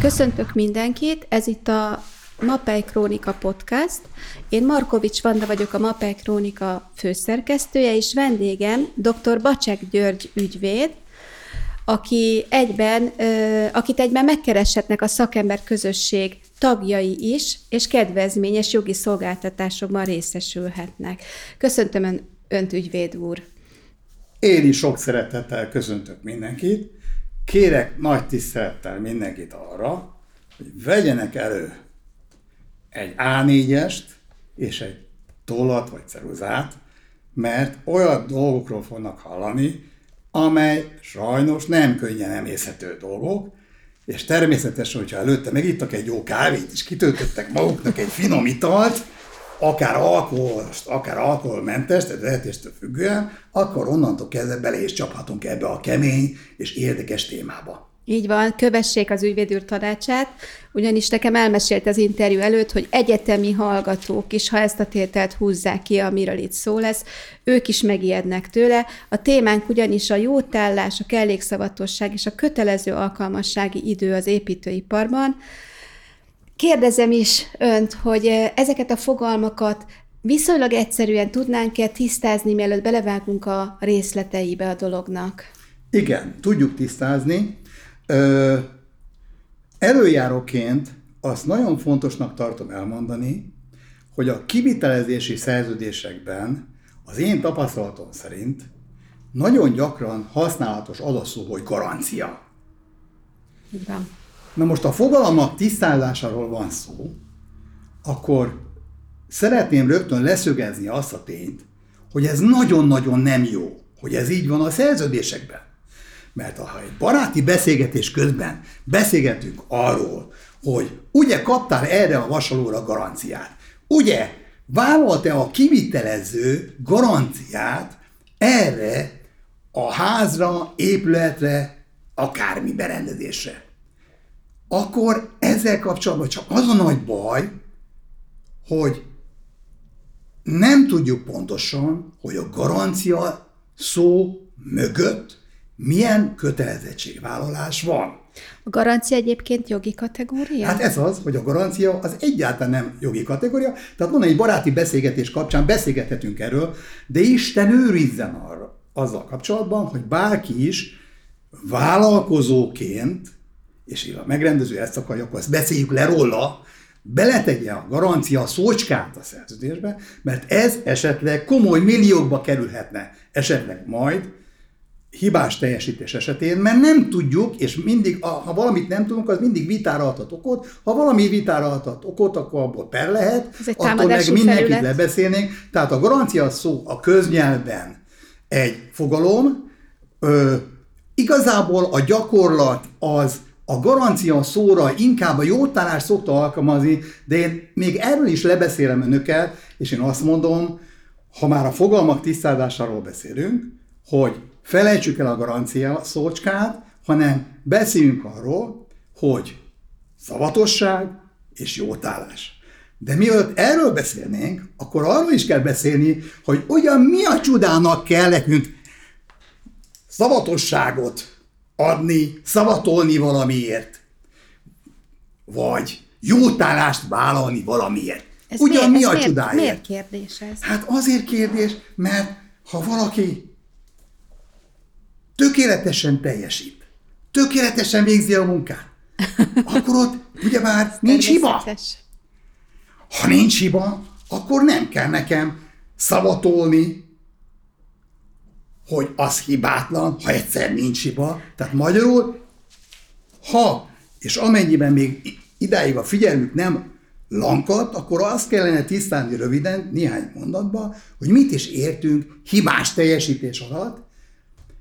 Köszöntök mindenkit, ez itt a Mapei Krónika Podcast. Én Markovics Vanda vagyok, a Mapei Krónika főszerkesztője, és vendégem dr. Bacsek György ügyvéd, aki egyben, akit egyben megkereshetnek a szakember közösség tagjai is, és kedvezményes jogi szolgáltatásokban részesülhetnek. Köszöntöm ön, Önt, ügyvéd úr! Én is sok szeretettel köszöntök mindenkit. Kérek nagy tisztelettel mindenkit arra, hogy vegyenek elő egy A4-est és egy tollat vagy ceruzát, mert olyan dolgokról fognak hallani, amely sajnos nem könnyen emészhető dolgok, és természetesen, hogyha előtte megittak egy jó kávét, és kitöltöttek maguknak egy finom italt, akár alkoholost, akár alkoholmentes, tehát lehetéstől függően, akkor onnantól kezdve bele is csaphatunk ebbe a kemény és érdekes témába. Így van, kövessék az ügyvédőr tanácsát, ugyanis nekem elmesélt az interjú előtt, hogy egyetemi hallgatók is, ha ezt a tételt húzzák ki, amiről itt szó lesz, ők is megijednek tőle. A témánk ugyanis a jótállás, a kellékszavatosság és a kötelező alkalmassági idő az építőiparban. Kérdezem is önt, hogy ezeket a fogalmakat viszonylag egyszerűen tudnánk-e tisztázni, mielőtt belevágunk a részleteibe a dolognak? Igen, tudjuk tisztázni. Ö, előjáróként azt nagyon fontosnak tartom elmondani, hogy a kivitelezési szerződésekben az én tapasztalatom szerint nagyon gyakran használatos az a szó, hogy garancia. Igen. Na most a fogalmak tisztázásáról van szó, akkor szeretném rögtön leszögezni azt a tényt, hogy ez nagyon-nagyon nem jó, hogy ez így van a szerződésekben. Mert ha egy baráti beszélgetés közben beszélgetünk arról, hogy ugye kaptál erre a vasalóra garanciát, ugye vállalt-e a kivitelező garanciát erre a házra, épületre, akármi berendezésre? Akkor ezzel kapcsolatban csak az a nagy baj, hogy nem tudjuk pontosan, hogy a garancia szó mögött milyen kötelezettségvállalás van. A garancia egyébként jogi kategória? Hát ez az, hogy a garancia az egyáltalán nem jogi kategória. Tehát mondani, egy baráti beszélgetés kapcsán beszélgethetünk erről, de Isten őrizzen arra, azzal kapcsolatban, hogy bárki is vállalkozóként, és a megrendező ezt akarja, akkor ezt beszéljük le róla, beletegye a garancia szócskát a szerződésbe, mert ez esetleg komoly milliókba kerülhetne, esetleg majd, hibás teljesítés esetén, mert nem tudjuk, és mindig, ha valamit nem tudunk, az mindig vitára adhat okot. Ha valami vitára adhat okot, akkor abból per lehet, akkor meg mindenkit lebeszélnénk. Tehát a garancia szó a köznyelven egy fogalom, ö, igazából a gyakorlat az a garancia szóra inkább a jótállás szokta alkalmazni, de én még erről is lebeszélem önökkel, és én azt mondom, ha már a fogalmak tisztázásáról beszélünk, hogy felejtsük el a garancia szócskát, hanem beszéljünk arról, hogy szavatosság és jótállás. De mielőtt erről beszélnénk, akkor arról is kell beszélni, hogy ugyan mi a csodának kell nekünk szavatosságot adni, szavatolni valamiért, vagy jótállást vállalni valamiért. Ez Ugyan miért, mi a csodáért? Miért kérdés ez? Hát azért kérdés, mert ha valaki tökéletesen teljesít, tökéletesen végzi a munkát, akkor ott ugye már nincs hiba. Ha nincs hiba, akkor nem kell nekem szavatolni, hogy az hibátlan, ha egyszer nincs hiba. Tehát magyarul, ha és amennyiben még idáig a figyelmük nem lankat, akkor azt kellene tisztálni röviden, néhány mondatban, hogy mit is értünk hibás teljesítés alatt,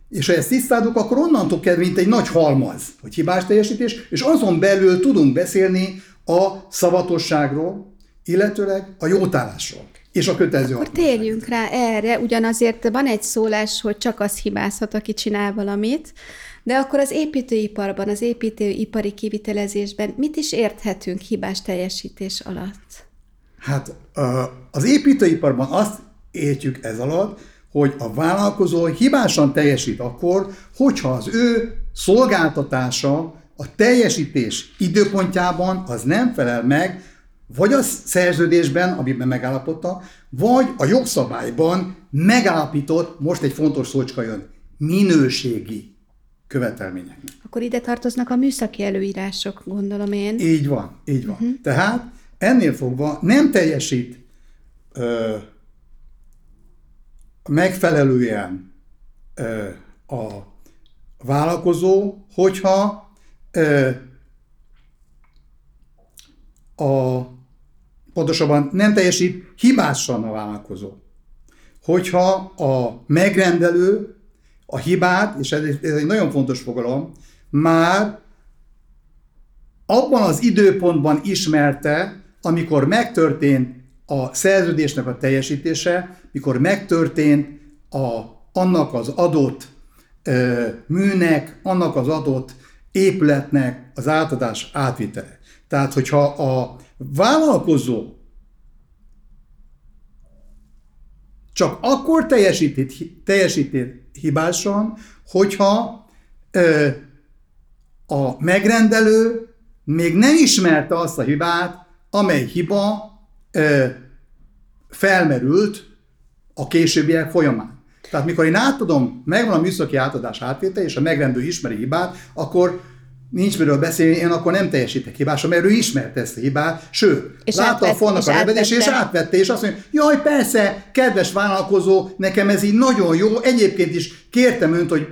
és ha ezt tisztázunk, akkor onnantól kell, mint egy nagy halmaz, hogy hibás teljesítés, és azon belül tudunk beszélni a szavatosságról, illetőleg a jótállásról és a kötelező Akkor térjünk rá erre, ugyanazért van egy szólás, hogy csak az hibázhat, aki csinál valamit, de akkor az építőiparban, az építőipari kivitelezésben mit is érthetünk hibás teljesítés alatt? Hát az építőiparban azt értjük ez alatt, hogy a vállalkozó hibásan teljesít akkor, hogyha az ő szolgáltatása a teljesítés időpontjában az nem felel meg vagy a szerződésben, amiben megállapodta, vagy a jogszabályban megállapított, most egy fontos szócska jön, minőségi követelményeknek. Akkor ide tartoznak a műszaki előírások, gondolom én. Így van, így van. Uh-huh. Tehát ennél fogva nem teljesít ö, megfelelően ö, a vállalkozó, hogyha ö, a, pontosabban nem teljesít hibásan a vállalkozó. Hogyha a megrendelő a hibát, és ez, egy nagyon fontos fogalom, már abban az időpontban ismerte, amikor megtörtént a szerződésnek a teljesítése, mikor megtörtént a, annak az adott ö, műnek, annak az adott épületnek az átadás átvitele. Tehát, hogyha a vállalkozó csak akkor teljesített, teljesített hibásan, hogyha ö, a megrendelő még nem ismerte azt a hibát, amely hiba ö, felmerült a későbbiek folyamán. Tehát mikor én átadom, megvan a műszaki átadás átvétel, és a megrendelő ismeri hibát, akkor nincs miről beszélni, én akkor nem teljesítek hibásom, mert ő ismerte ezt a hibát, sőt, és látta átvett, a falnak a rebedés, és átvette, és azt mondja, jaj, persze, kedves vállalkozó, nekem ez így nagyon jó, egyébként is kértem önt, hogy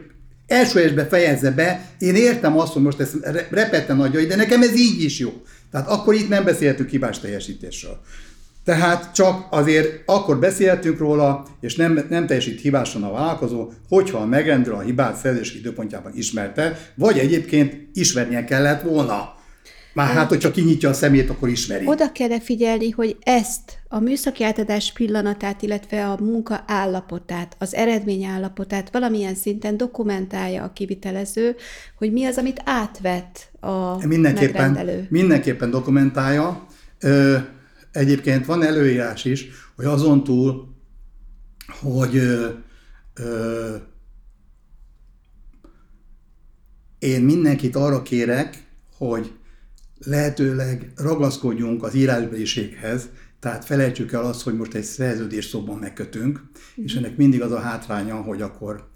első fejezze be, én értem azt, hogy most ezt repette nagy, de nekem ez így is jó. Tehát akkor itt nem beszéltünk hibás teljesítésről. Tehát csak azért akkor beszéltünk róla, és nem, nem teljesít hibásan a vállalkozó, hogyha a megrendelő a hibát szerzés időpontjában ismerte, vagy egyébként ismernie kellett volna. Már hát, hogyha kinyitja a szemét, akkor ismeri. Oda kell figyelni, hogy ezt a műszaki átadás pillanatát, illetve a munka állapotát, az eredmény állapotát valamilyen szinten dokumentálja a kivitelező, hogy mi az, amit átvett a mindenképpen, megrendelő. Mindenképpen dokumentálja. Ö- Egyébként van előírás is, hogy azon túl, hogy ö, ö, én mindenkit arra kérek, hogy lehetőleg ragaszkodjunk az írásbeliséghez, tehát felejtsük el azt, hogy most egy szerződés szóban megkötünk, és mhm. ennek mindig az a hátránya, hogy akkor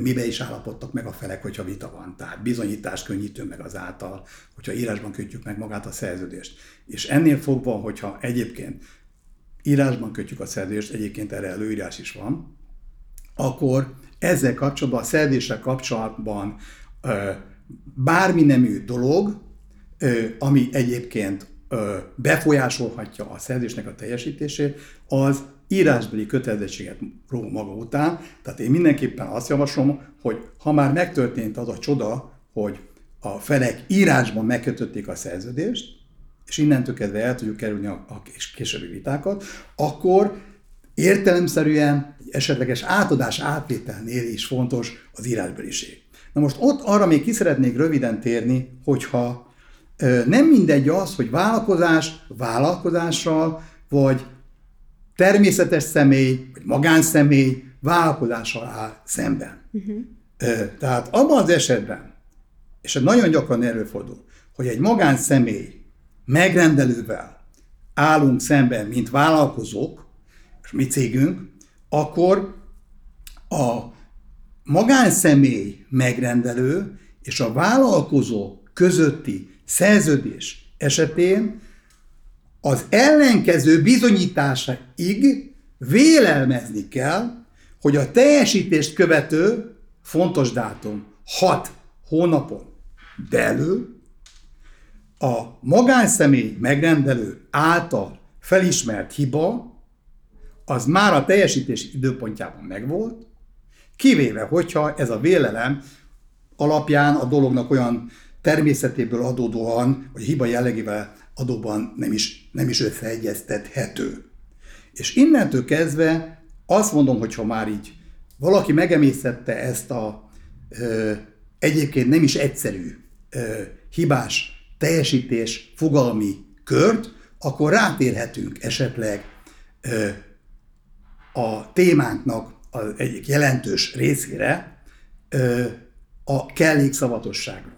mibe is állapodtak meg a felek, hogyha vita van. Tehát bizonyítást könnyítő meg az által, hogyha írásban kötjük meg magát a szerződést. És ennél fogva, hogyha egyébként írásban kötjük a szerződést, egyébként erre előírás is van, akkor ezzel kapcsolatban, a szerződéssel kapcsolatban bármi nemű dolog, ami egyébként befolyásolhatja a szerződésnek a teljesítését, az írásbeli kötelezettséget ró maga után. Tehát én mindenképpen azt javaslom, hogy ha már megtörtént az a csoda, hogy a felek írásban megkötötték a szerződést, és innentől kezdve el tudjuk kerülni a, a későbbi vitákat, akkor értelemszerűen esetleges átadás átvételnél is fontos az írásbeliség. Na most ott arra még ki szeretnék röviden térni, hogyha nem mindegy az, hogy vállalkozás vállalkozással, vagy természetes személy, vagy magánszemély vállalkozással áll szemben. Uh-huh. Tehát abban az esetben, és ez nagyon gyakran előfordul, hogy egy magánszemély megrendelővel állunk szemben, mint vállalkozók, és mi cégünk, akkor a magánszemély megrendelő és a vállalkozó közötti szerződés esetén az ellenkező bizonyításaig vélelmezni kell, hogy a teljesítést követő fontos dátum 6 hónapon belül a magánszemély megrendelő által felismert hiba az már a teljesítés időpontjában megvolt, kivéve, hogyha ez a vélelem alapján a dolognak olyan természetéből adódóan, vagy hiba jellegével adóban nem is, nem is összeegyeztethető. És innentől kezdve azt mondom, hogy ha már így valaki megemészette ezt a ö, egyébként nem is egyszerű ö, hibás teljesítés fogalmi kört, akkor rátérhetünk esetleg ö, a témánknak az egyik jelentős részére, ö, a kellékszavatosságra.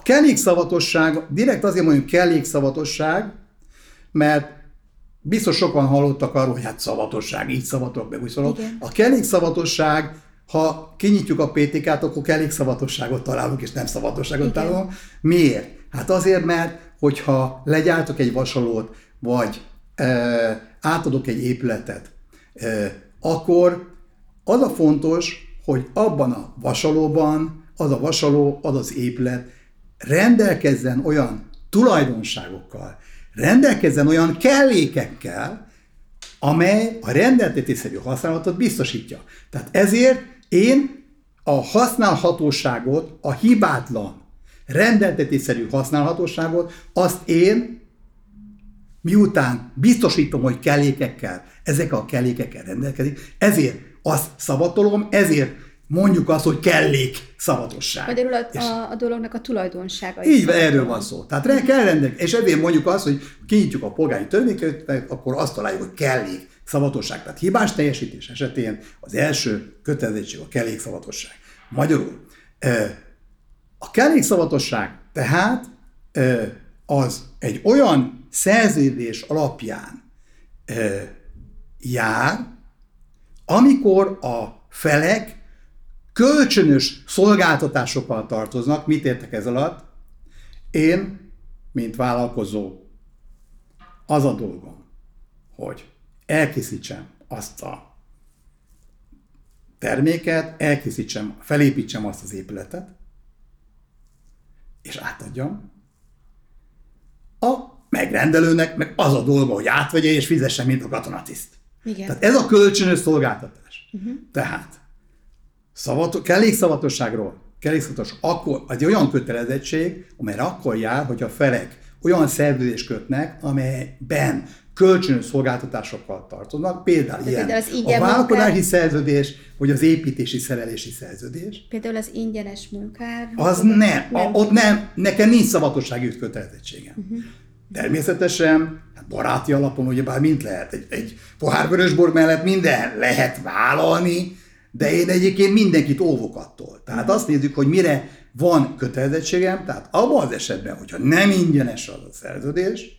A kellékszavatosság, direkt azért mondjuk kellékszavatosság, mert biztos sokan hallottak arról, hogy hát szavatosság, így szavatok, meg úgy. Igen. A kellékszavatosság, ha kinyitjuk a PTK-t, akkor kellékszavatosságot találunk, és nem szavatosságot Igen. találunk. Miért? Hát azért, mert hogyha legyártok egy vasalót, vagy e, átadok egy épületet, e, akkor az a fontos, hogy abban a vasalóban, az a vasaló, az az épület rendelkezzen olyan tulajdonságokkal, rendelkezzen olyan kellékekkel, amely a rendeltetésszerű használatot biztosítja. Tehát ezért én a használhatóságot, a hibátlan rendeltetésszerű használhatóságot, azt én miután biztosítom, hogy kellékekkel, ezek a kellékekkel rendelkezik, ezért azt szavatolom, ezért mondjuk azt, hogy kellék szavatosság. Magyarul a, És a, a dolognak a tulajdonsága. így van, erről van szó. Tehát re kell rendelkezni. És ezért mondjuk azt, hogy kinyitjuk a polgári törvénykönyvet, akkor azt találjuk, hogy kellék szavatosság. Tehát hibás teljesítés esetén az első kötelezettség a kellék szavatosság. Magyarul a kellék szavatosság tehát az egy olyan szerződés alapján jár, amikor a felek kölcsönös szolgáltatásokkal tartoznak. Mit értek ez alatt? Én, mint vállalkozó, az a dolgom, hogy elkészítsem azt a terméket, elkészítsem, felépítsem azt az épületet, és átadjam. A megrendelőnek meg az a dolga, hogy átvegye és fizesse, mint a katonatiszt. Igen. Tehát ez a kölcsönös szolgáltatás. Uh-huh. Tehát szavato- kellékszavatosságról, kellékszavatosság akkor egy olyan kötelezettség, amelyre akkor jár, hogy a felek olyan szerződést kötnek, amelyben kölcsönös szolgáltatásokkal tartoznak, például De ilyen az a vállalkozási munkák- szerződés, vagy az építési szerelési szerződés. Például az ingyenes munkár. Az nem, A, ott nem, nekem nincs szavatossági kötelezettségem. Uh-huh. Természetesen, hát baráti alapon ugyebár mind lehet, egy, egy pohár vörösbor mellett minden lehet vállalni, de én egyébként mindenkit óvok attól. Tehát azt nézzük, hogy mire van kötelezettségem, tehát abban az esetben, hogyha nem ingyenes az a szerződés,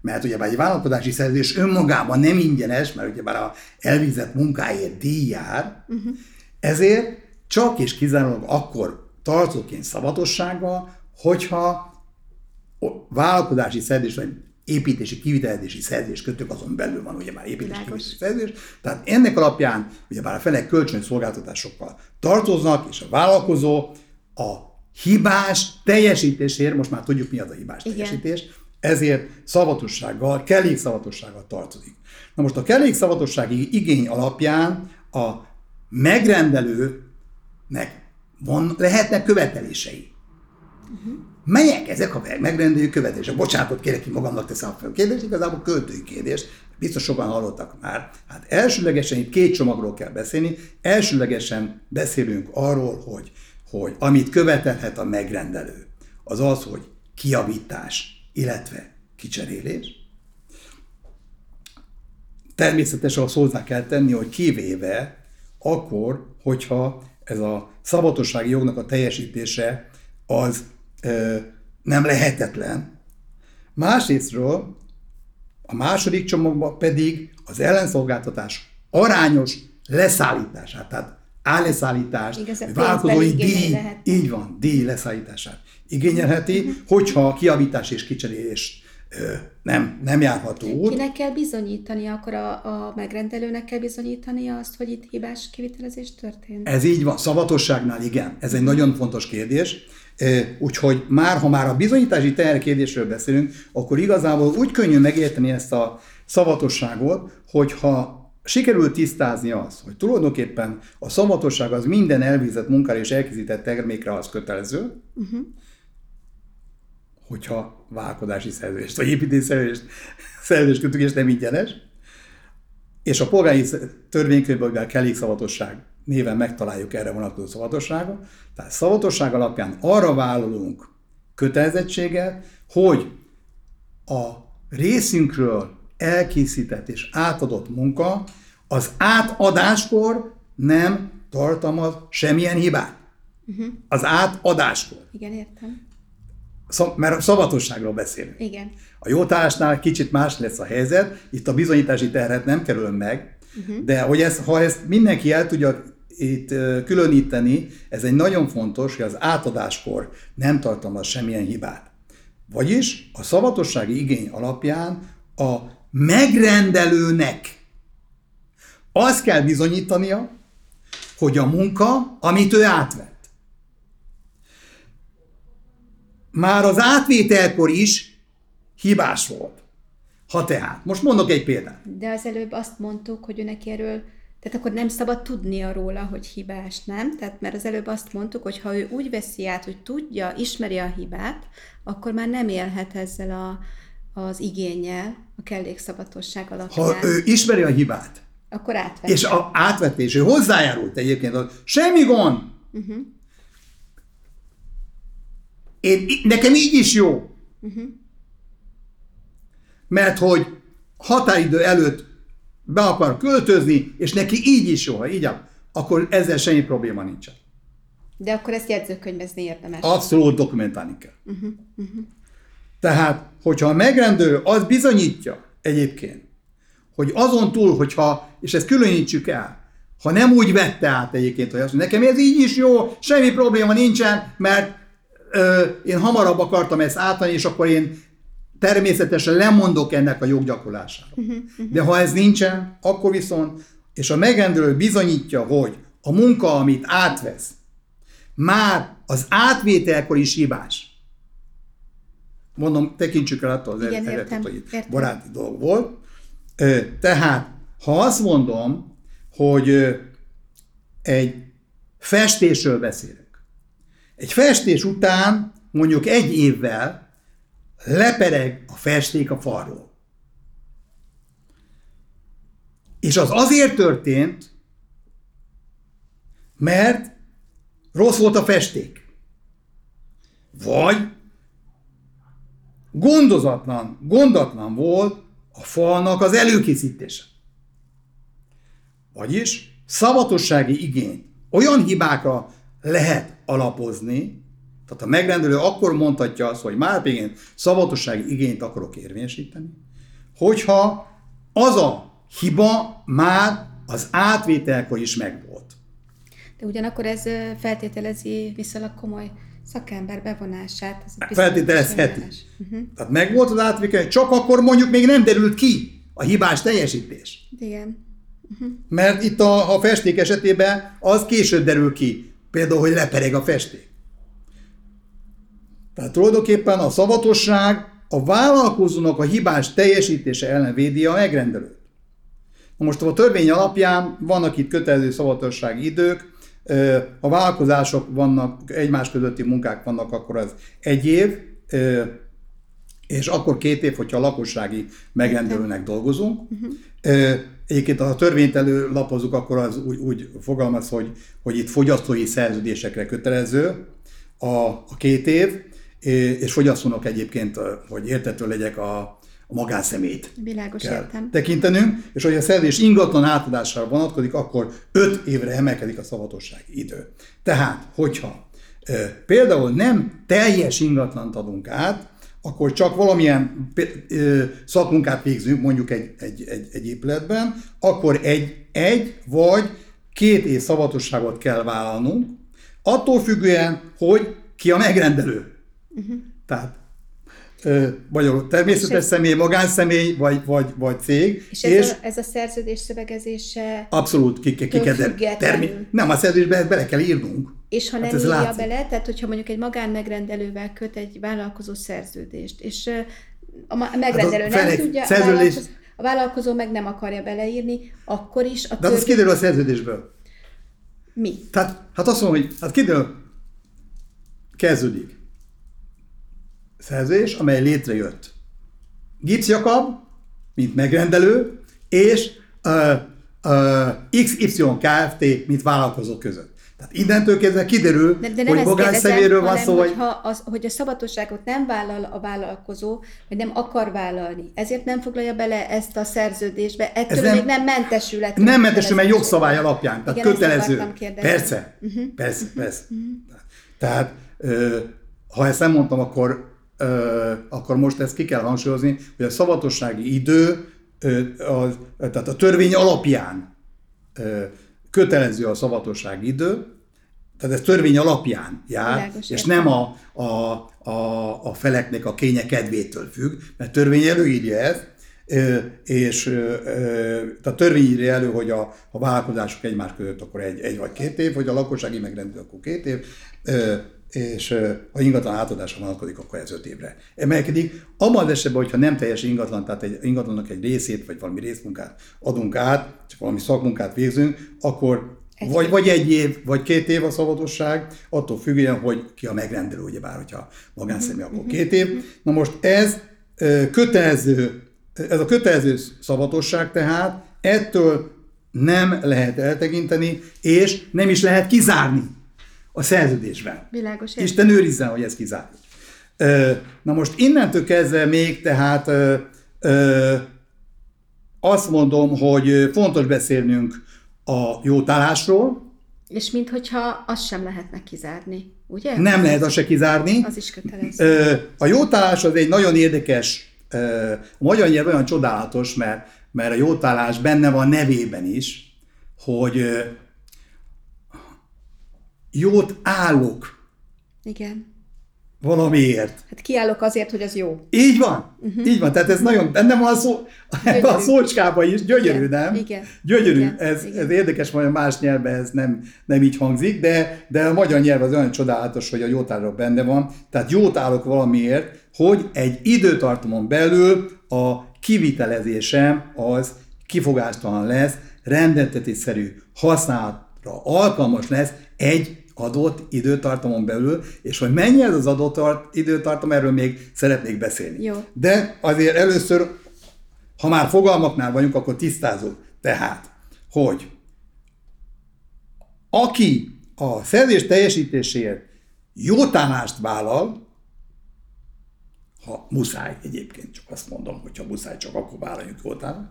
mert ugyebár egy vállalkozási szerződés önmagában nem ingyenes, mert ugyebár a elvégzett munkáért díj jár, uh-huh. ezért csak és kizárólag akkor tartozok én szavatossággal, hogyha vállalkozási szerződés, vagy építési, kivitelezési szerződés kötök, azon belül van ugye már építési kivitelezési szerződés. Tehát ennek alapján ugye már a felek kölcsönös szolgáltatásokkal tartoznak, és a vállalkozó a hibás teljesítésért, most már tudjuk mi az a hibás Igen. teljesítés, ezért szavatossággal, kellékszavatossággal tartozik. Na most a kellékszavatossági igény alapján a megrendelőnek van, lehetnek követelései. Melyek ezek a megrendelő követelések? Bocsánatot kérek ki magamnak teszem fel a kérdést, igazából költői kérdés, biztos sokan hallottak már. Hát elsőlegesen itt két csomagról kell beszélni. Elsőlegesen beszélünk arról, hogy, hogy amit követelhet a megrendelő, az az, hogy kiavítás, illetve kicserélés. Természetesen azt hozzá kell tenni, hogy kivéve akkor, hogyha ez a szabatossági jognak a teljesítése az nem lehetetlen. Másrésztről a második csomagban pedig az ellenszolgáltatás arányos leszállítását, tehát álleszállítás, Igaz, a vállalkozói díj, lehetnek. így van, díj leszállítását igényelheti, hogyha a kiavítás és kicserélés ö, nem, nem járható út. Kinek kell bizonyítani, akkor a, a megrendelőnek kell bizonyítani azt, hogy itt hibás kivitelezés történt? Ez így van, szavatosságnál igen, ez egy nagyon fontos kérdés. Úgyhogy már, ha már a bizonyítási teher kérdésről beszélünk, akkor igazából úgy könnyű megérteni ezt a szavatosságot, hogyha sikerül tisztázni azt, hogy tulajdonképpen a szavatosság az minden elvégzett munkára és elkészített termékre az kötelező, uh-huh. hogyha vállalkozási szerződést, vagy építési szerződést, kötünk, és nem ingyenes, és a polgári törvénykönyvben, mivel kellékszavatosság néven megtaláljuk erre vonatkozó szavatosságot, tehát szavatosság alapján arra vállalunk kötelezettséget, hogy a részünkről elkészített és átadott munka az átadáskor nem tartalmaz semmilyen hibát. Uh-huh. Az átadáskor. Igen, értem. mert szavatosságról beszélünk. Igen. A jótállásnál kicsit más lesz a helyzet, itt a bizonyítási terhet nem kerül meg, uh-huh. de hogy ez, ha ezt mindenki el tudja itt különíteni, ez egy nagyon fontos, hogy az átadáskor nem tartalmaz semmilyen hibát. Vagyis a szavatossági igény alapján a megrendelőnek azt kell bizonyítania, hogy a munka, amit ő átvett, már az átvételkor is hibás volt. Ha tehát, most mondok egy példát. De az előbb azt mondtuk, hogy ő neki erről, tehát akkor nem szabad tudnia róla, hogy hibás, nem? Tehát mert az előbb azt mondtuk, hogy ha ő úgy veszi át, hogy tudja, ismeri a hibát, akkor már nem élhet ezzel a, az igényel, a kellékszavatosság alapján. Ha ő ismeri a hibát, akkor átvette. És a átvetés, ő hozzájárult egyébként, hogy semmi gond. Uh-huh. Én, nekem így is jó. Uh-huh. Mert hogy határidő előtt be akar költözni, és neki így is jó, ha így akkor ezzel semmi probléma nincsen. De akkor ezt jegyzőkönyvezni érdemes. Abszolút dokumentálni kell. Uh-huh. Uh-huh. Tehát, hogyha a megrendelő az bizonyítja egyébként, hogy azon túl, hogyha, és ezt különítsük el, ha nem úgy vette át egyébként, hogy azt mondja, nekem ez így is jó, semmi probléma nincsen, mert ö, én hamarabb akartam ezt átadni, és akkor én természetesen lemondok ennek a joggyakorlására. Uh-huh, uh-huh. De ha ez nincsen, akkor viszont, és a megrendelő bizonyítja, hogy a munka, amit átvesz, már az átvételkor is hibás. Mondom, tekintsük el attól az eredetet, hogy baráti dolg volt. Tehát, ha azt mondom, hogy egy festésről beszélünk, egy festés után mondjuk egy évvel lepereg a festék a falról. És az azért történt, mert rossz volt a festék. Vagy gondozatlan, gondatlan volt a falnak az előkészítése. Vagyis szavatossági igény olyan hibákra lehet alapozni, tehát a megrendelő akkor mondhatja azt, hogy már én szavatossági igényt akarok érvényesíteni, hogyha az a hiba már az átvételkor is megvolt. De ugyanakkor ez feltételezi viszonylag komoly szakember bevonását. Ez Feltételezheti. Uh-huh. Tehát megvolt az átvétel, csak akkor mondjuk még nem derült ki a hibás teljesítés. Igen. Uh-huh. Mert itt a, a festék esetében az később derül ki. Például, hogy lepereg a festék. Tehát tulajdonképpen a szavatosság a vállalkozónak a hibás teljesítése ellen védi a megrendelőt. Na most a törvény alapján vannak itt kötelező szavatossági idők, ha vállalkozások vannak, egymás közötti munkák vannak, akkor az egy év, és akkor két év, hogyha a lakossági megrendelőnek dolgozunk. Uh-huh. Egyébként ha a törvényt előlapozzuk, akkor az úgy, úgy fogalmaz, hogy, hogy itt fogyasztói szerződésekre kötelező a, a két év, és fogyasztónak egyébként, hogy értető legyek, a, a magánszemét Világos kell értem. tekintenünk, és hogy a szerződés ingatlan átadására vonatkozik, akkor 5 évre emelkedik a szavatossági idő. Tehát, hogyha például nem teljes ingatlant adunk át, akkor csak valamilyen szakmunkát végzünk, mondjuk egy, egy, egy, egy épületben, akkor egy, egy vagy két év szavatosságot kell vállalnunk, attól függően, hogy ki a megrendelő. Uh-huh. Tehát magyarul természetes és személy, magánszemély, vagy, vagy, vagy cég. És ez, és a, ez a szerződés szövegezése Abszolút, ki, ki, termi, Nem, a szerződésbe bele kell írnunk. És ha hát nem írja látszik. bele, tehát hogyha mondjuk egy magánmegrendelővel köt egy vállalkozó szerződést, és a megrendelő hát a nem tudja, szerződés... a, vállalkozó, a vállalkozó meg nem akarja beleírni, akkor is a törvény... De az kiderül a szerződésből. Mi? Tehát, hát azt mondom, hogy hát kiderül, kezdődik szerzés, amely létrejött. Gips Jakab, mint megrendelő, és uh, uh, XY Kft., mint vállalkozó között. Tehát innentől kezdve kiderül, de, de hogy magánszeméről van szó, hogy... Az, hogy a szabadosságot nem vállal a vállalkozó, vagy nem akar vállalni, ezért nem foglalja bele ezt a szerződésbe, ettől Ez nem, még nem mentesül. Nem mentesül, mert jogszabály alapján, tehát Igen, kötelező. Persze, uh-huh. persze, persze. Uh-huh. Tehát, ha ezt nem mondtam, akkor ö, akkor most ezt ki kell hangsúlyozni, hogy a szavatossági idő, ö, az, tehát a törvény alapján ö, kötelező a szavatossági idő, tehát ez törvény alapján jár, Világos, és értem. nem a, a, a, a feleknek a kénye kedvétől függ, mert törvény előírja ezt, és a törvény írja elő, hogy a, a vállalkozások egymás között akkor egy, egy vagy két év, hogy a lakossági megrendő akkor két év, és ha ingatlan átadásra vonatkozik, akkor ez öt évre emelkedik. Abban az esetben, hogyha nem teljes ingatlan, tehát egy ingatlannak egy részét, vagy valami részmunkát adunk át, csak valami szakmunkát végzünk, akkor Egy vagy, vagy egy év, vagy két év a szabadosság, attól függően, hogy ki a megrendelő, ugyebár, hogyha magánszemély, akkor két év. Na most ez kötelező, ez a kötelező szabadosság tehát, ettől nem lehet eltekinteni, és nem is lehet kizárni a szerződésben. Világos, értem. Isten őrizzen, hogy ez kizárjuk. Na most innentől kezdve még tehát azt mondom, hogy fontos beszélnünk a jótállásról, És minthogyha azt sem lehetne kizárni, ugye? nem lehet azt se kizárni. Az is kötelező. A jótállás az egy nagyon érdekes, a magyar nyelv olyan csodálatos, mert, mert a jótállás benne van nevében is, hogy jót állok Igen. valamiért. Hát kiállok azért, hogy az jó. Így van, uh-huh. így van. Tehát ez nagyon, benne van a, szó, ebben a Gyönyörű. szócskában is, gyönyörű, Igen, nem? igen, Gyönyörű, igen, ez, igen. ez érdekes, hogy a más nyelvben ez nem, nem így hangzik, de, de a magyar nyelv az olyan csodálatos, hogy a jótálló benne van. Tehát jót állok valamiért, hogy egy időtartamon belül a kivitelezésem az kifogástalan lesz, rendeltetésszerű használatra alkalmas lesz egy adott időtartamon belül, és hogy mennyi ez az adott tar- időtartam, erről még szeretnék beszélni. Jó. De azért először, ha már fogalmaknál vagyunk, akkor tisztázunk. Tehát, hogy aki a szerzés teljesítéséért jótállást vállal, ha muszáj egyébként, csak azt mondom, hogy ha muszáj, csak akkor vállaljunk jótállást,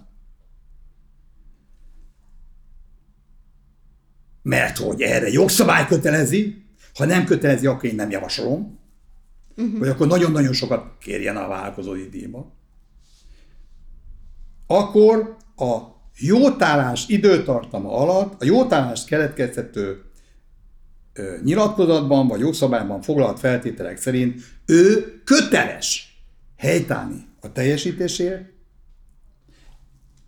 mert hogy erre jogszabály kötelezi, ha nem kötelezi, akkor én nem javasolom, uh-huh. vagy akkor nagyon-nagyon sokat kérjen a vállalkozói díjba, akkor a jótállás időtartama alatt a jótállást keletkeztető nyilatkozatban vagy jogszabályban foglalt feltételek szerint ő köteles helytállni a teljesítésért,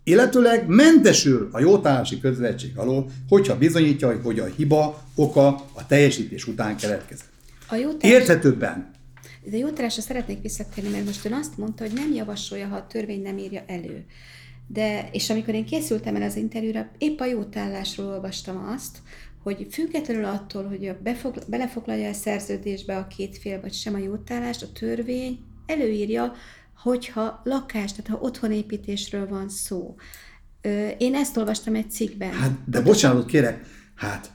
illetőleg mentesül a jótállási kötelezettség alól, hogyha bizonyítja, hogy a hiba oka a teljesítés után keletkezett. A jótállás, Érthetőbben. de jótállásra szeretnék visszatérni, mert most ön azt mondta, hogy nem javasolja, ha a törvény nem írja elő. De, és amikor én készültem el az interjúra, épp a jótállásról olvastam azt, hogy függetlenül attól, hogy a befogla, belefoglalja a szerződésbe a két fél, vagy sem a jótállást, a törvény előírja, hogyha lakás, tehát ha otthonépítésről van szó. Én ezt olvastam egy cikkben. Hát, de bocsánatot kérek, hát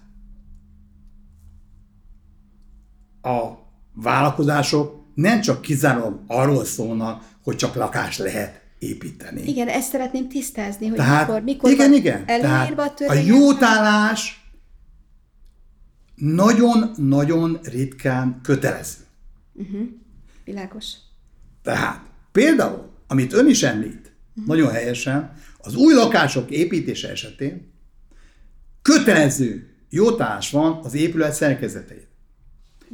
a vállalkozások nem csak kizárólag arról szólnak, hogy csak lakást lehet építeni. Igen, ezt szeretném tisztázni, hogy Tehát, mikor, mikor igen, van igen. előírva Tehát a a törvény. jótállás nagyon-nagyon ritkán kötelező. Világos. Tehát például, amit ön is említ, nagyon helyesen, az új lakások építése esetén kötelező jótállás van az épület szerkezetein.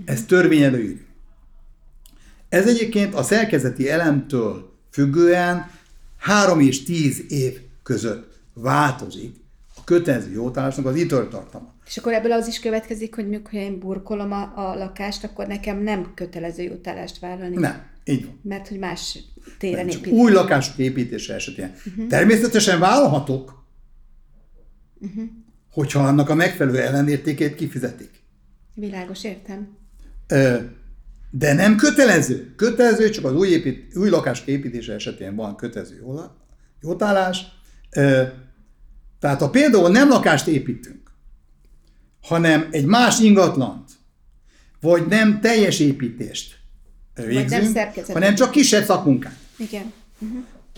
Ez törvény előírja. Ez egyébként a szerkezeti elemtől függően 3 és 10 év között változik a kötelező jótállásnak az időtartama. És akkor ebből az is következik, hogy mikor én burkolom a, a lakást, akkor nekem nem kötelező jutállást vállalni. Nem, így van. Mert hogy más téren Csak épít. új lakások építése esetén. Uh-huh. Természetesen vállalhatok, uh-huh. hogyha annak a megfelelő ellenértékét kifizetik. Világos, értem. De nem kötelező. Kötelező, csak az új, épít, új lakások építése esetén van kötelező jótállás. Tehát ha például nem lakást építünk, hanem egy más ingatlant, vagy nem teljes építést nem végzünk, szerkezetet. hanem csak kisebb szakmunkát, Igen.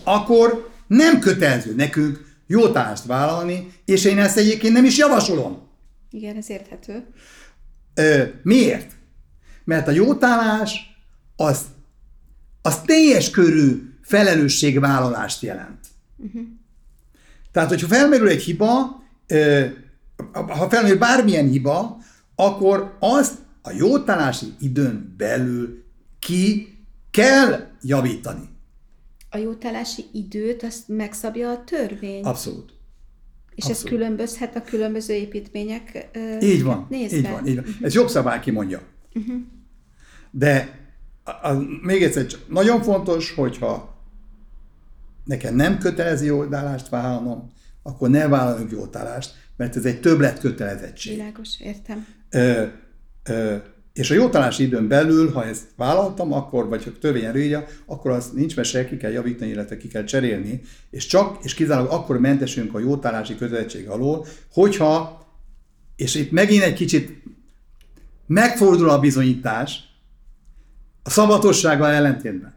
akkor nem kötelező nekünk jótállást vállalni, és én ezt egyébként nem is javasolom. Igen, ez érthető. Ö, miért? Mert a jótállás az az teljes körű felelősségvállalást jelent. Uh-huh. Tehát, hogyha felmerül egy hiba, ha felmerül bármilyen hiba, akkor azt a jótállási időn belül ki kell javítani. A jótállási időt azt megszabja a törvény? Abszolút. És Abszolút. ez különbözhet a különböző építmények Így van, nézve. így van, így van. Ez jogszabály kimondja. Uh-huh. De a, a, még egyszer, csak nagyon fontos, hogyha nekem nem kötelező jótállást vállalnom, akkor ne vállaljunk jótállást, mert ez egy többlet kötelezettség. Világos, értem. Ö, ö, és a jótállási időn belül, ha ezt vállaltam, akkor, vagy ha törvény előírja, akkor az nincs mese, ki kell javítani, illetve ki kell cserélni, és csak, és kizárólag akkor mentesünk a jótállási kötelezettség alól, hogyha, és itt megint egy kicsit megfordul a bizonyítás, a szabatossággal ellentétben.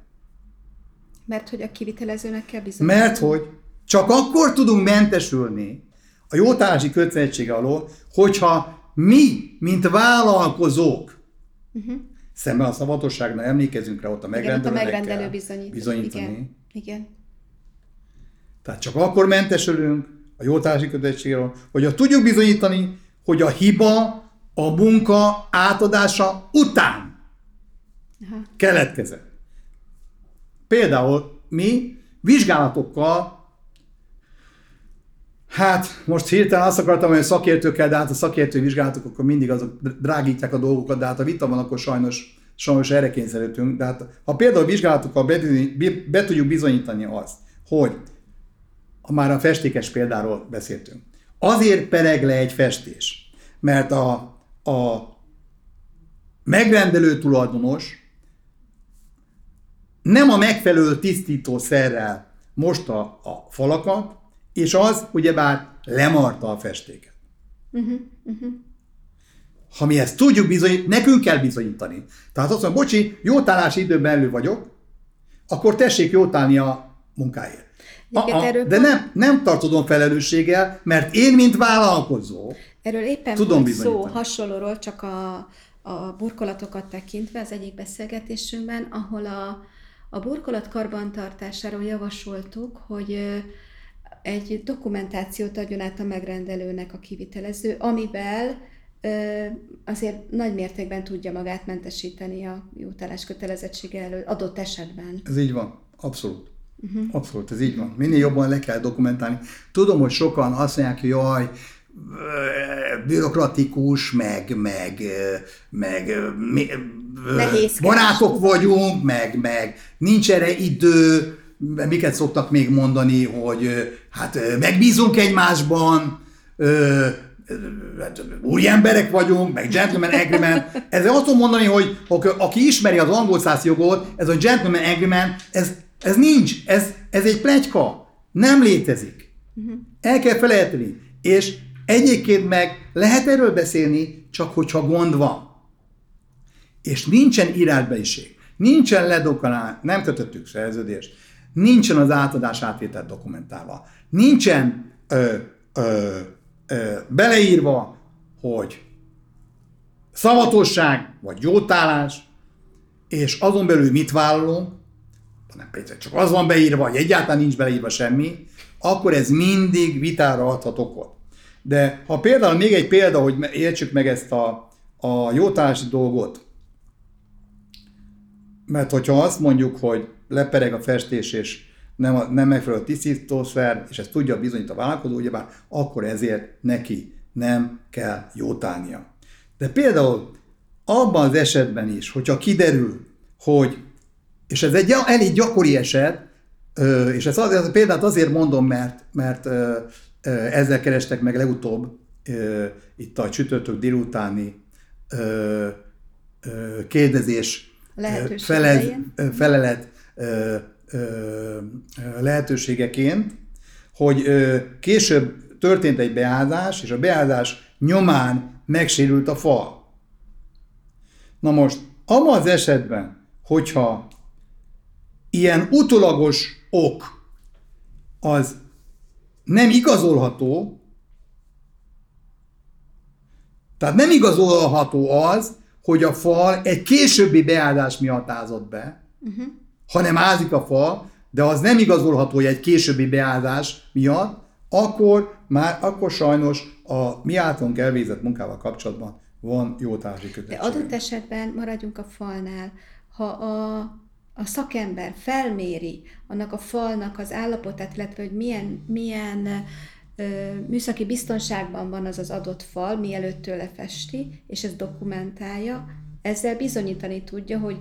Mert hogy a kivitelezőnek kell bizonyítani. Mert hogy csak akkor tudunk mentesülni a jótállási kötelezettsége alól, hogyha mi, mint vállalkozók, uh-huh. szemben a szabadosságnál emlékezünk rá ott a megrendelő, Igen, ott a megrendelő bizonyít. bizonyítani. Igen. Igen. Tehát csak akkor mentesülünk a jótállási kötelezettségről, hogyha tudjuk bizonyítani, hogy a hiba a munka átadása után Aha. keletkezett. Például mi vizsgálatokkal Hát, most hirtelen azt akartam, hogy szakértőkkel, de hát a szakértői vizsgálatok akkor mindig azok drágítják a dolgokat, de hát a vita van, akkor sajnos, sajnos erre kényszerültünk. De hát, ha például vizsgálatokkal be, be tudjuk bizonyítani azt, hogy ha már a festékes példáról beszéltünk, azért pereg le egy festés, mert a, a megrendelő tulajdonos nem a megfelelő tisztítószerrel mosta a falakat, és az ugyebár lemarta a festéket. Uh-huh, uh-huh. Ha mi ezt tudjuk bizonyítani, nekünk kell bizonyítani. Tehát azt mondom, bocsi, jótállási időben belül vagyok, akkor tessék jótálni a munkáért. A-a, de nem, nem tartozom felelősséggel, mert én, mint vállalkozó, Erről éppen tudom volt szó hasonlóról, csak a, a burkolatokat tekintve az egyik beszélgetésünkben, ahol a, a burkolat karbantartásáról javasoltuk, hogy egy dokumentációt adjon át a megrendelőnek a kivitelező, amivel azért nagy mértékben tudja magát mentesíteni a jótállás kötelezettsége elő adott esetben. Ez így van, abszolút. Uh-huh. Abszolút, ez így van. Minél jobban le kell dokumentálni. Tudom, hogy sokan azt mondják, hogy jaj, bürokratikus, meg, meg, meg Nehézkes. barátok vagyunk, meg, meg nincs erre idő, miket szoktak még mondani, hogy hát megbízunk egymásban, hát, új emberek vagyunk, meg gentleman agreement. Ezzel azt tudom mondani, hogy aki ismeri az angol száz jogot, ez a gentleman agreement, ez, ez nincs, ez, ez egy plegyka, nem létezik. El kell felejteni. És egyébként meg lehet erről beszélni, csak hogyha gond van. És nincsen írásbeliség, nincsen ledokalás, nem kötöttük szerződést, nincsen az átadás átvétel dokumentálva, nincsen ö, ö, ö, beleírva, hogy szavatosság vagy jótállás, és azon belül mit vállalunk, nem Péter, csak az van beírva, hogy egyáltalán nincs beleírva semmi, akkor ez mindig vitára adhat okot. De ha például még egy példa, hogy értsük meg ezt a, a jótállási dolgot, mert hogyha azt mondjuk, hogy lepereg a festés, és nem, a, nem megfelelő a tisztítószer, és ezt tudja bizonyítani a vállalkozó, ugyebár akkor ezért neki nem kell jótálnia. De például abban az esetben is, hogyha kiderül, hogy, és ez egy elég gyakori eset, és ezt az, példát azért mondom, mert, mert ezzel kerestek meg legutóbb itt a csütörtök délutáni kérdezés feled, felelet lehetőségeként, hogy később történt egy beállás, és a beállás nyomán megsérült a fal. Na most, abban az esetben, hogyha ilyen utolagos ok az nem igazolható, tehát nem igazolható az, hogy a fal egy későbbi beállás miatt ázott be, uh-huh. Hanem ázik a fal, de az nem igazolható egy későbbi beázás miatt, akkor már, akkor sajnos a mi általunk elvégzett munkával kapcsolatban van jó társi kötetség. De adott esetben maradjunk a falnál. Ha a, a szakember felméri annak a falnak az állapotát, illetve hogy milyen, milyen műszaki biztonságban van az az adott fal, mielőtt tőle festi, és ezt dokumentálja, ezzel bizonyítani tudja, hogy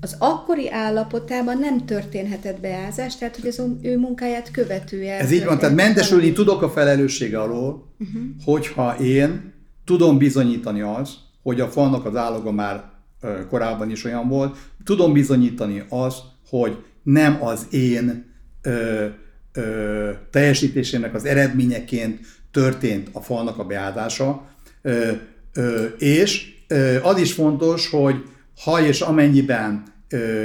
az akkori állapotában nem történhetett beázás, tehát hogy az ő munkáját követően. Ez így van, tehát mentesülni tudok a felelőssége alól, uh-huh. hogyha én tudom bizonyítani azt, hogy a falnak az állaga már korábban is olyan volt, tudom bizonyítani azt, hogy nem az én ö, ö, teljesítésének az eredményeként történt a falnak a beáldása, ö, ö, és ö, az is fontos, hogy ha és amennyiben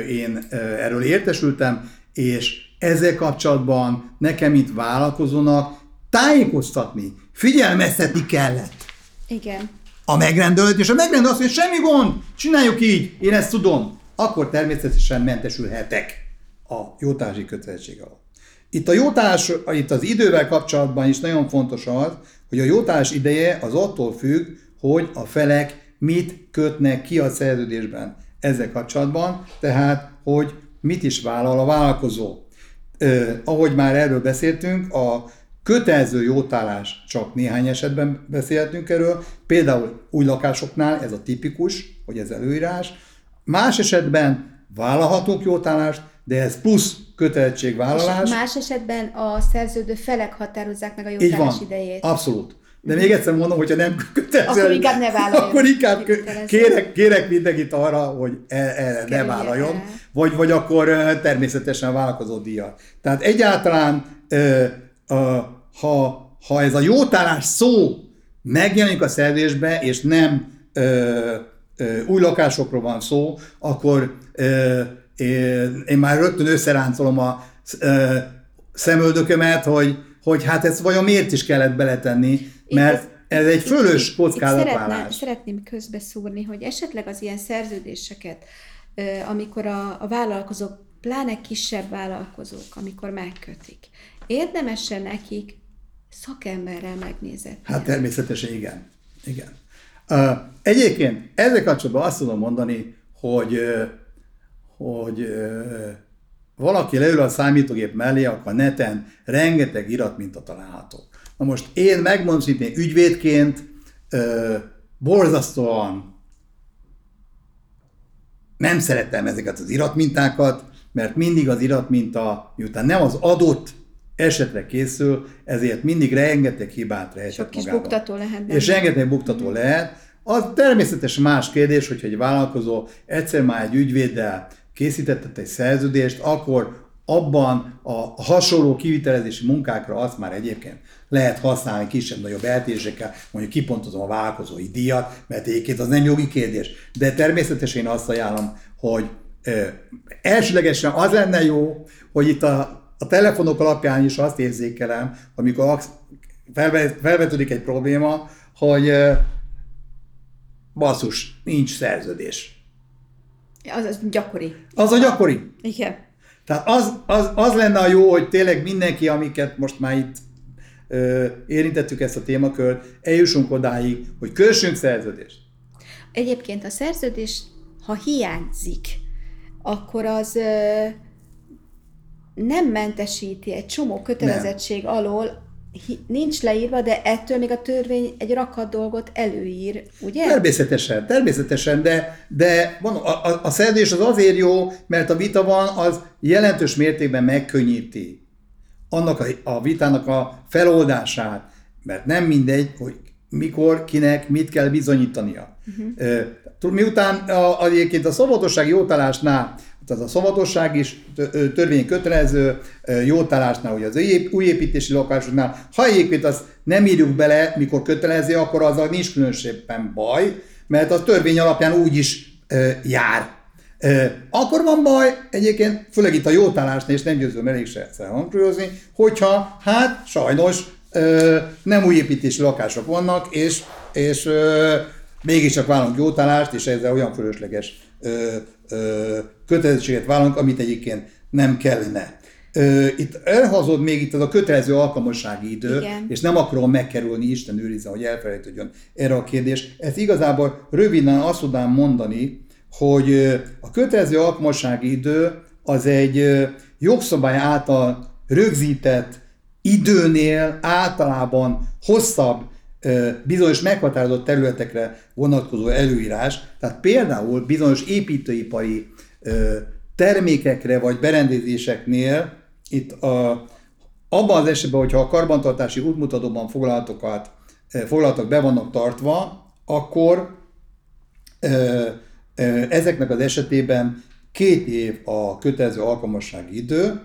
én erről értesültem, és ezzel kapcsolatban nekem, mint vállalkozónak tájékoztatni, figyelmeztetni kellett. Igen. A megrendelőt, és a megrendelő azt mondja, semmi gond, csináljuk így, én ezt tudom. Akkor természetesen mentesülhetek a jótársi kötelezettség alatt. Itt a jótárs, itt az idővel kapcsolatban is nagyon fontos az, hogy a jótárs ideje az attól függ, hogy a felek mit kötnek ki a szerződésben ezzel kapcsolatban, tehát hogy mit is vállal a vállalkozó. Eh, ahogy már erről beszéltünk, a kötelező jótállás csak néhány esetben beszélhetünk erről, például új lakásoknál ez a tipikus, hogy ez előírás, más esetben vállalhatunk jótállást, de ez plusz kötelezettségvállalás. És más esetben a szerződő felek határozzák meg a jótállás idejét. Abszolút. De még egyszer mondom, hogyha nem kötelező, akkor inkább ne vállaljon. Akkor inkább kérek, kérek mindenkit arra, hogy e, e, ne vállaljon, vagy, vagy akkor természetesen a vállalkozó díjat. Tehát egyáltalán, ha, ha ez a jótállás szó megjelenik a szerződésbe, és nem ö, ö, új lakásokról van szó, akkor ö, én már rögtön összeráncolom a ö, szemöldökömet, hogy, hogy hát ezt vajon miért is kellett beletenni, mert ez egy fölös kockázatválás. Szeretném közbeszúrni, hogy esetleg az ilyen szerződéseket, amikor a, a vállalkozók, pláne kisebb vállalkozók, amikor megkötik, érdemesen nekik szakemberrel megnézett. Hát természetesen igen. igen. Uh, egyébként ezzel kapcsolatban azt tudom mondani, hogy, hogy uh, valaki leül a számítógép mellé, akkor neten rengeteg iratminta található. Na most én megmondom szintén ügyvédként uh, borzasztóan nem szeretem ezeket az iratmintákat, mert mindig az iratminta, miután nem az adott esetre készül, ezért mindig rengeteg hibát rejtett Sok kis buktató lehet. És rengeteg buktató lehet. Az természetesen más kérdés, hogyha egy vállalkozó egyszer már egy ügyvéddel készítetett egy szerződést, akkor abban a hasonló kivitelezési munkákra azt már egyébként lehet használni kisebb-nagyobb eltérésekkel, mondjuk kipontozom a vállalkozói díjat, mert egyébként az nem jogi kérdés. De természetesen én azt ajánlom, hogy ö, elsőlegesen az lenne jó, hogy itt a a telefonok alapján is azt érzékelem, amikor felvetődik egy probléma, hogy basszus, nincs szerződés. Az, az gyakori. Az a gyakori. Igen. Tehát az, az, az lenne a jó, hogy tényleg mindenki, amiket most már itt ö, érintettük ezt a témakört, eljussunk odáig, hogy kössünk szerződést. Egyébként a szerződés, ha hiányzik, akkor az nem mentesíti egy csomó kötelezettség nem. alól, nincs leírva, de ettől még a törvény egy rakat dolgot előír, ugye? Természetesen, természetesen, de, de van, a, a, a szerződés az azért jó, mert a vita van, az jelentős mértékben megkönnyíti annak a, a vitának a feloldását, mert nem mindegy, hogy mikor, kinek, mit kell bizonyítania. Uh-huh. Miután a, egyébként a szabadossági jótállásnál tehát a szavatosság is törvény kötelező, jótállásnál, hogy az újépítési lakásoknál, ha egyébként azt nem írjuk bele, mikor kötelező, akkor azzal nincs különösebben baj, mert a törvény alapján úgy is jár. Akkor van baj, egyébként, főleg itt a jótállásnál, és nem győzöm elég se hangsúlyozni, hogyha hát sajnos nem új építési lakások vannak, és, és mégiscsak vállalunk jótállást, és ezzel olyan fölösleges kötelezettséget vállalunk, amit egyébként nem kellene. Itt elhazod még itt az a kötelező alkalmassági idő, Igen. és nem akarom megkerülni, Isten őrizze, hogy elfelejtődjön erre a kérdés. Ez igazából röviden azt tudnám mondani, hogy a kötelező alkalmassági idő az egy jogszabály által rögzített időnél általában hosszabb bizonyos meghatározott területekre vonatkozó előírás, tehát például bizonyos építőipari termékekre vagy berendezéseknél itt a, abban az esetben, hogyha a karbantartási útmutatóban foglaltokat, ö, foglaltak be vannak tartva, akkor ezeknek az esetében két év a kötelező alkalmassági idő,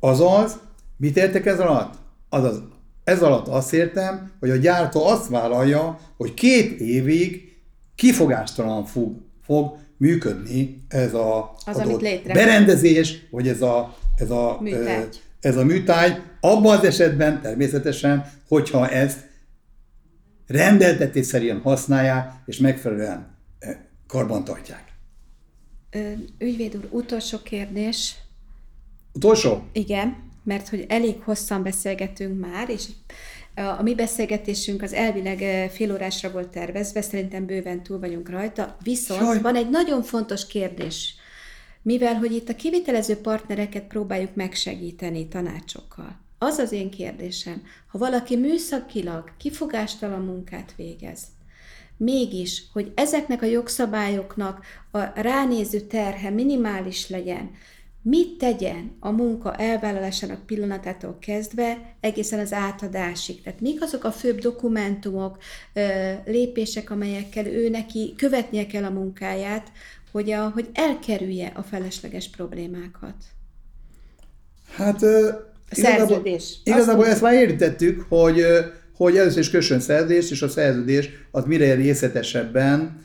azaz, mit értek ez alatt? Azaz, ez alatt azt értem, hogy a gyártó azt vállalja, hogy két évig kifogástalan fog, fog működni ez a Az, adott berendezés, vagy ez a, ez a, Műtárgy. ez a műtáj, abban az esetben természetesen, hogyha ezt rendeltetés szerint használják, és megfelelően eh, karbantartják. Ö, Ügyvéd úr, utolsó kérdés. Utolsó? Igen, mert hogy elég hosszan beszélgetünk már, és a mi beszélgetésünk az elvileg fél órásra volt tervezve, szerintem bőven túl vagyunk rajta, viszont Jaj. van egy nagyon fontos kérdés. Mivel, hogy itt a kivitelező partnereket próbáljuk megsegíteni tanácsokkal. Az az én kérdésem, ha valaki műszakilag kifogástalan munkát végez, mégis, hogy ezeknek a jogszabályoknak a ránéző terhe minimális legyen, mit tegyen a munka elvállalásának pillanatától kezdve egészen az átadásig. Tehát mik azok a főbb dokumentumok, lépések, amelyekkel ő neki követnie kell a munkáját, hogy, a, hogy elkerülje a felesleges problémákat. Hát ö, igazából, szerződés. igazából Azt ezt már érintettük, hogy, ö, hogy először is kössön szerződést, és a szerződés az mire részletesebben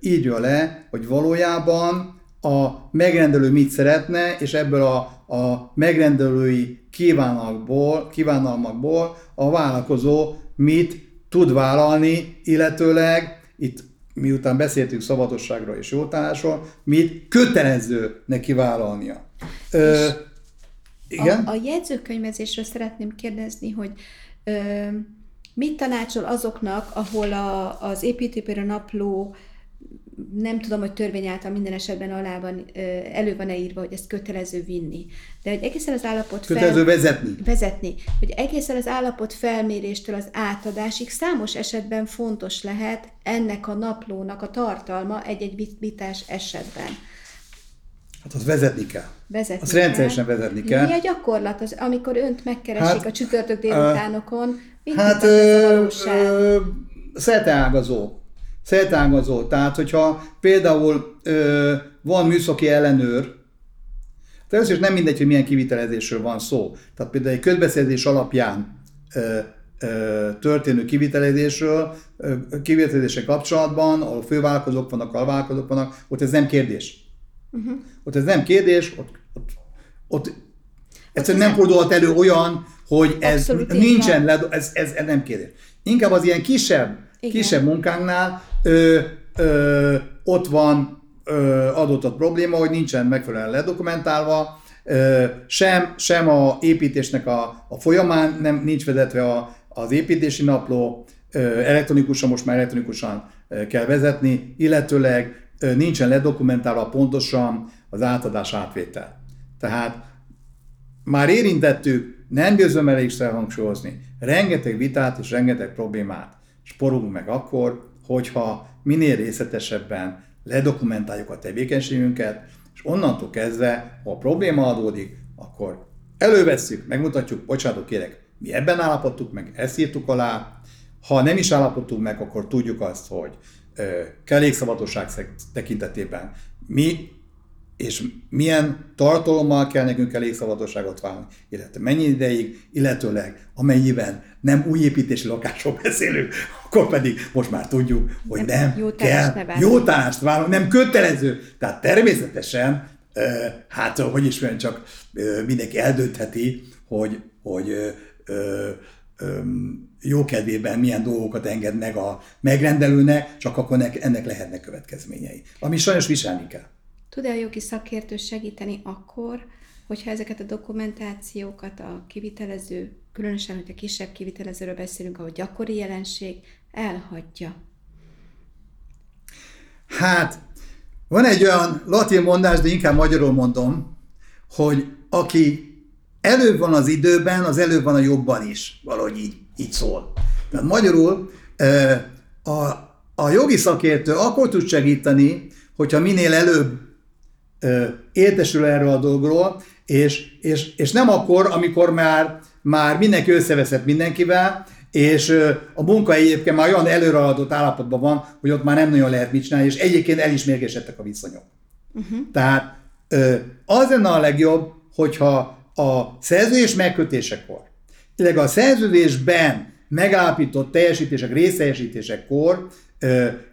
írja le, hogy valójában a megrendelő mit szeretne, és ebből a, a megrendelői kívánalmakból, kívánalmakból a vállalkozó mit tud vállalni, illetőleg itt miután beszéltünk szabadosságról és jótállásról, mit kötelező neki vállalnia. Ö, igen? A, a jegyzőkönyvezésről szeretném kérdezni, hogy mit tanácsol azoknak, ahol a, az építőipari napló nem tudom, hogy törvény által minden esetben alá van, elő van-e írva, hogy ezt kötelező vinni. De hogy egészen az állapot Kötelező vezetni. vezetni, hogy egészen az állapot felméréstől az átadásig számos esetben fontos lehet ennek a naplónak a tartalma egy-egy vitás esetben. Hát az vezetni kell. Vezetni Azt rendszeresen kell. vezetni kell. Mi a gyakorlat, az, amikor önt megkeresik Hát, a csütörtök délutánokon? Mit Hát ö, ö, szerteágazó. Szerteágazó. Tehát, hogyha például ö, van műszaki ellenőr, Először is nem mindegy, hogy milyen kivitelezésről van szó. Tehát például egy közbeszerzés alapján ö, ö, történő kivitelezésről, ö, kivitelezése kapcsolatban, ahol fővállalkozók vannak, alvállalkozók vannak, ott ez nem kérdés. Uh-huh. Ott ez nem kérdés, ott, ott, ott egyszerűen nem fordulhat elő olyan, hogy ez Abszolút nincsen, led, ez, ez, ez nem kérdés. Inkább az ilyen kisebb, Igen. kisebb munkánknál ö, ö, ott van ö, adott a probléma, hogy nincsen megfelelően ledokumentálva, ö, sem, sem a építésnek a, a folyamán nem nincs vezetve a, az építési napló, elektronikusan, most már elektronikusan kell vezetni, illetőleg nincsen ledokumentálva pontosan az átadás átvétel. Tehát már érintettük, nem győzöm elégszer hangsúlyozni, rengeteg vitát és rengeteg problémát sporulunk meg akkor, hogyha minél részletesebben ledokumentáljuk a tevékenységünket, és onnantól kezdve, ha a probléma adódik, akkor elővesszük, megmutatjuk, bocsánatot kérek, mi ebben állapodtuk meg, ezt írtuk alá, ha nem is állapodtunk meg, akkor tudjuk azt, hogy ö, kellékszabadosság szek- tekintetében mi és milyen tartalommal kell nekünk elég szabadosságot válni, illetve mennyi ideig, illetőleg amennyiben nem új építési lakásról beszélünk, akkor pedig most már tudjuk, hogy Nem, nem, jó kell jó tanást vállalni, nem kötelező. Tehát természetesen, hát hogy is mondjam, csak mindenki eldöntheti, hogy, hogy ö, ö, ö, jó kedvében milyen dolgokat enged meg a megrendelőnek, csak akkor nek, ennek lehetnek következményei. Ami sajnos viselni kell. tud-e a jogi szakértő segíteni akkor, hogyha ezeket a dokumentációkat a kivitelező, különösen, hogy a kisebb kivitelezőről beszélünk, ahol gyakori jelenség, elhagyja? Hát, van egy olyan latin mondás, de inkább magyarul mondom, hogy aki előbb van az időben, az előbb van a jobban is. Valahogy így, így szól. Tehát magyarul a, a jogi szakértő akkor tud segíteni, hogyha minél előbb értesül erről a dolgról, és, és, és nem akkor, amikor már, már mindenki összeveszett mindenkivel, és a munka egyébként már olyan előreadott állapotban van, hogy ott már nem nagyon lehet mit csinálni, és egyébként el is mérgesedtek a viszonyok. Uh-huh. Tehát az lenne a legjobb, hogyha a szerződés megkötésekor, illetve a szerződésben megállapított teljesítések, részteljesítésekor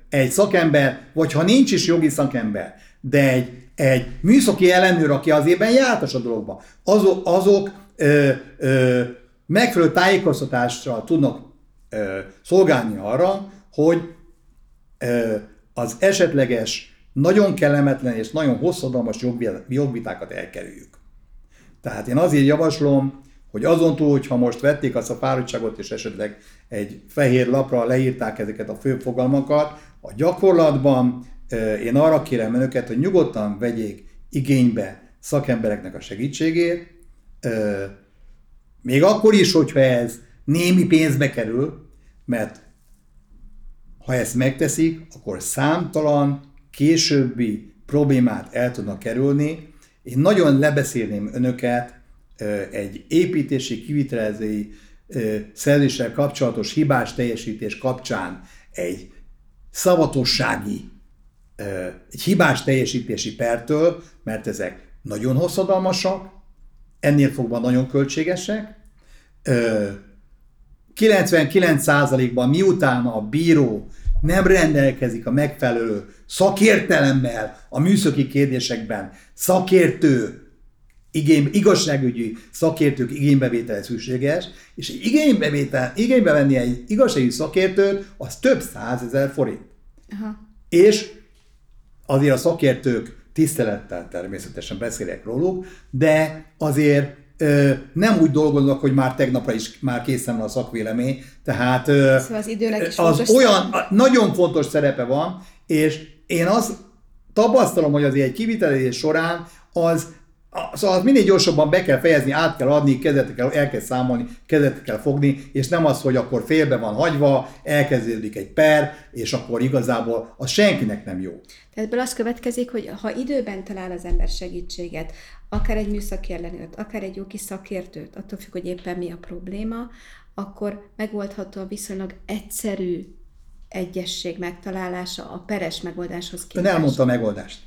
egy szakember, vagy ha nincs is jogi szakember, de egy, egy műszaki ellenőr, aki az évben jártas a dologba, azok, azok ö, ö, megfelelő tájékoztatással tudnak ö, szolgálni arra, hogy ö, az esetleges, nagyon kellemetlen és nagyon hosszadalmas jogvitákat elkerüljük. Tehát én azért javaslom, hogy azon túl, hogyha most vették azt a fáradtságot, és esetleg egy fehér lapra leírták ezeket a fő fogalmakat, a gyakorlatban én arra kérem önöket, hogy nyugodtan vegyék igénybe szakembereknek a segítségét, még akkor is, hogyha ez némi pénzbe kerül, mert ha ezt megteszik, akkor számtalan későbbi problémát el tudnak kerülni. Én nagyon lebeszélném önöket egy építési, kivitelezői szerzéssel kapcsolatos hibás teljesítés kapcsán egy szavatossági, egy hibás teljesítési pertől, mert ezek nagyon hosszadalmasak, ennél fogva nagyon költségesek. 99%-ban miután a bíró nem rendelkezik a megfelelő szakértelemmel a műszaki kérdésekben, szakértő, igény, igazságügyi szakértők igénybevétele szükséges, és igénybevétel, igénybe venni egy igazságügyi szakértőt, az több százezer forint. Aha. És azért a szakértők tisztelettel természetesen beszélek róluk, de azért nem úgy dolgoznak, hogy már tegnapra is már készen van a szakvélemény, tehát szóval az, időleg is az olyan, szerep. nagyon fontos szerepe van, és én azt tapasztalom, hogy azért egy kivitelezés során az Szóval minél gyorsabban be kell fejezni, át kell adni, kezdet kell, el kell számolni, kezdet kell fogni, és nem az, hogy akkor félbe van hagyva, elkezdődik egy per, és akkor igazából az senkinek nem jó. Tehát ebből az következik, hogy ha időben talál az ember segítséget, akár egy műszaki ellenőrt, akár egy jogi szakértőt, attól függ, hogy éppen mi a probléma, akkor megoldható a viszonylag egyszerű egyesség megtalálása a peres megoldáshoz képest. Ön elmondta a megoldást.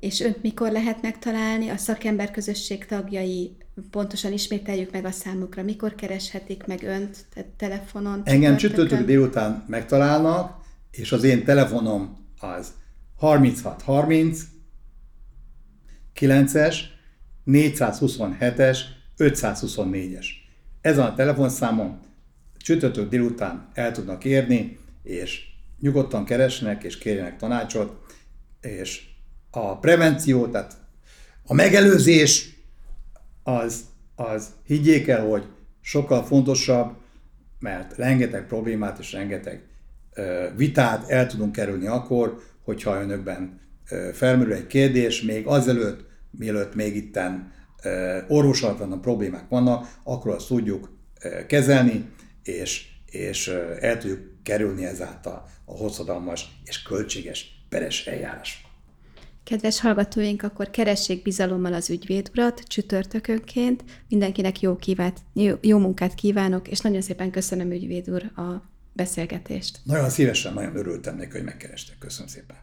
És önt mikor lehet megtalálni? A szakember közösség tagjai pontosan ismételjük meg a számukra, mikor kereshetik meg önt tehát telefonon? Engem csütörtök délután megtalálnak, és az én telefonom az 36 30 9-es, 427-es, 524-es. Ez a telefonszámom, csütörtök délután el tudnak érni, és nyugodtan keresnek, és kérjenek tanácsot, és a prevenció, tehát a megelőzés, az, az higgyék el, hogy sokkal fontosabb, mert rengeteg problémát és rengeteg vitát el tudunk kerülni akkor, hogyha önökben felmerül egy kérdés, még azelőtt, mielőtt még itten orvosalatlan problémák vannak, akkor azt tudjuk kezelni, és, és el tudjuk kerülni ezáltal a hosszadalmas és költséges peres eljárás. Kedves hallgatóink, akkor keressék bizalommal az ügyvédurat csütörtökönként. Mindenkinek jó, kívát, jó, jó munkát kívánok, és nagyon szépen köszönöm ügyvéd úr a beszélgetést. Nagyon szívesen, nagyon örültem neki, hogy megkerestek. Köszönöm szépen.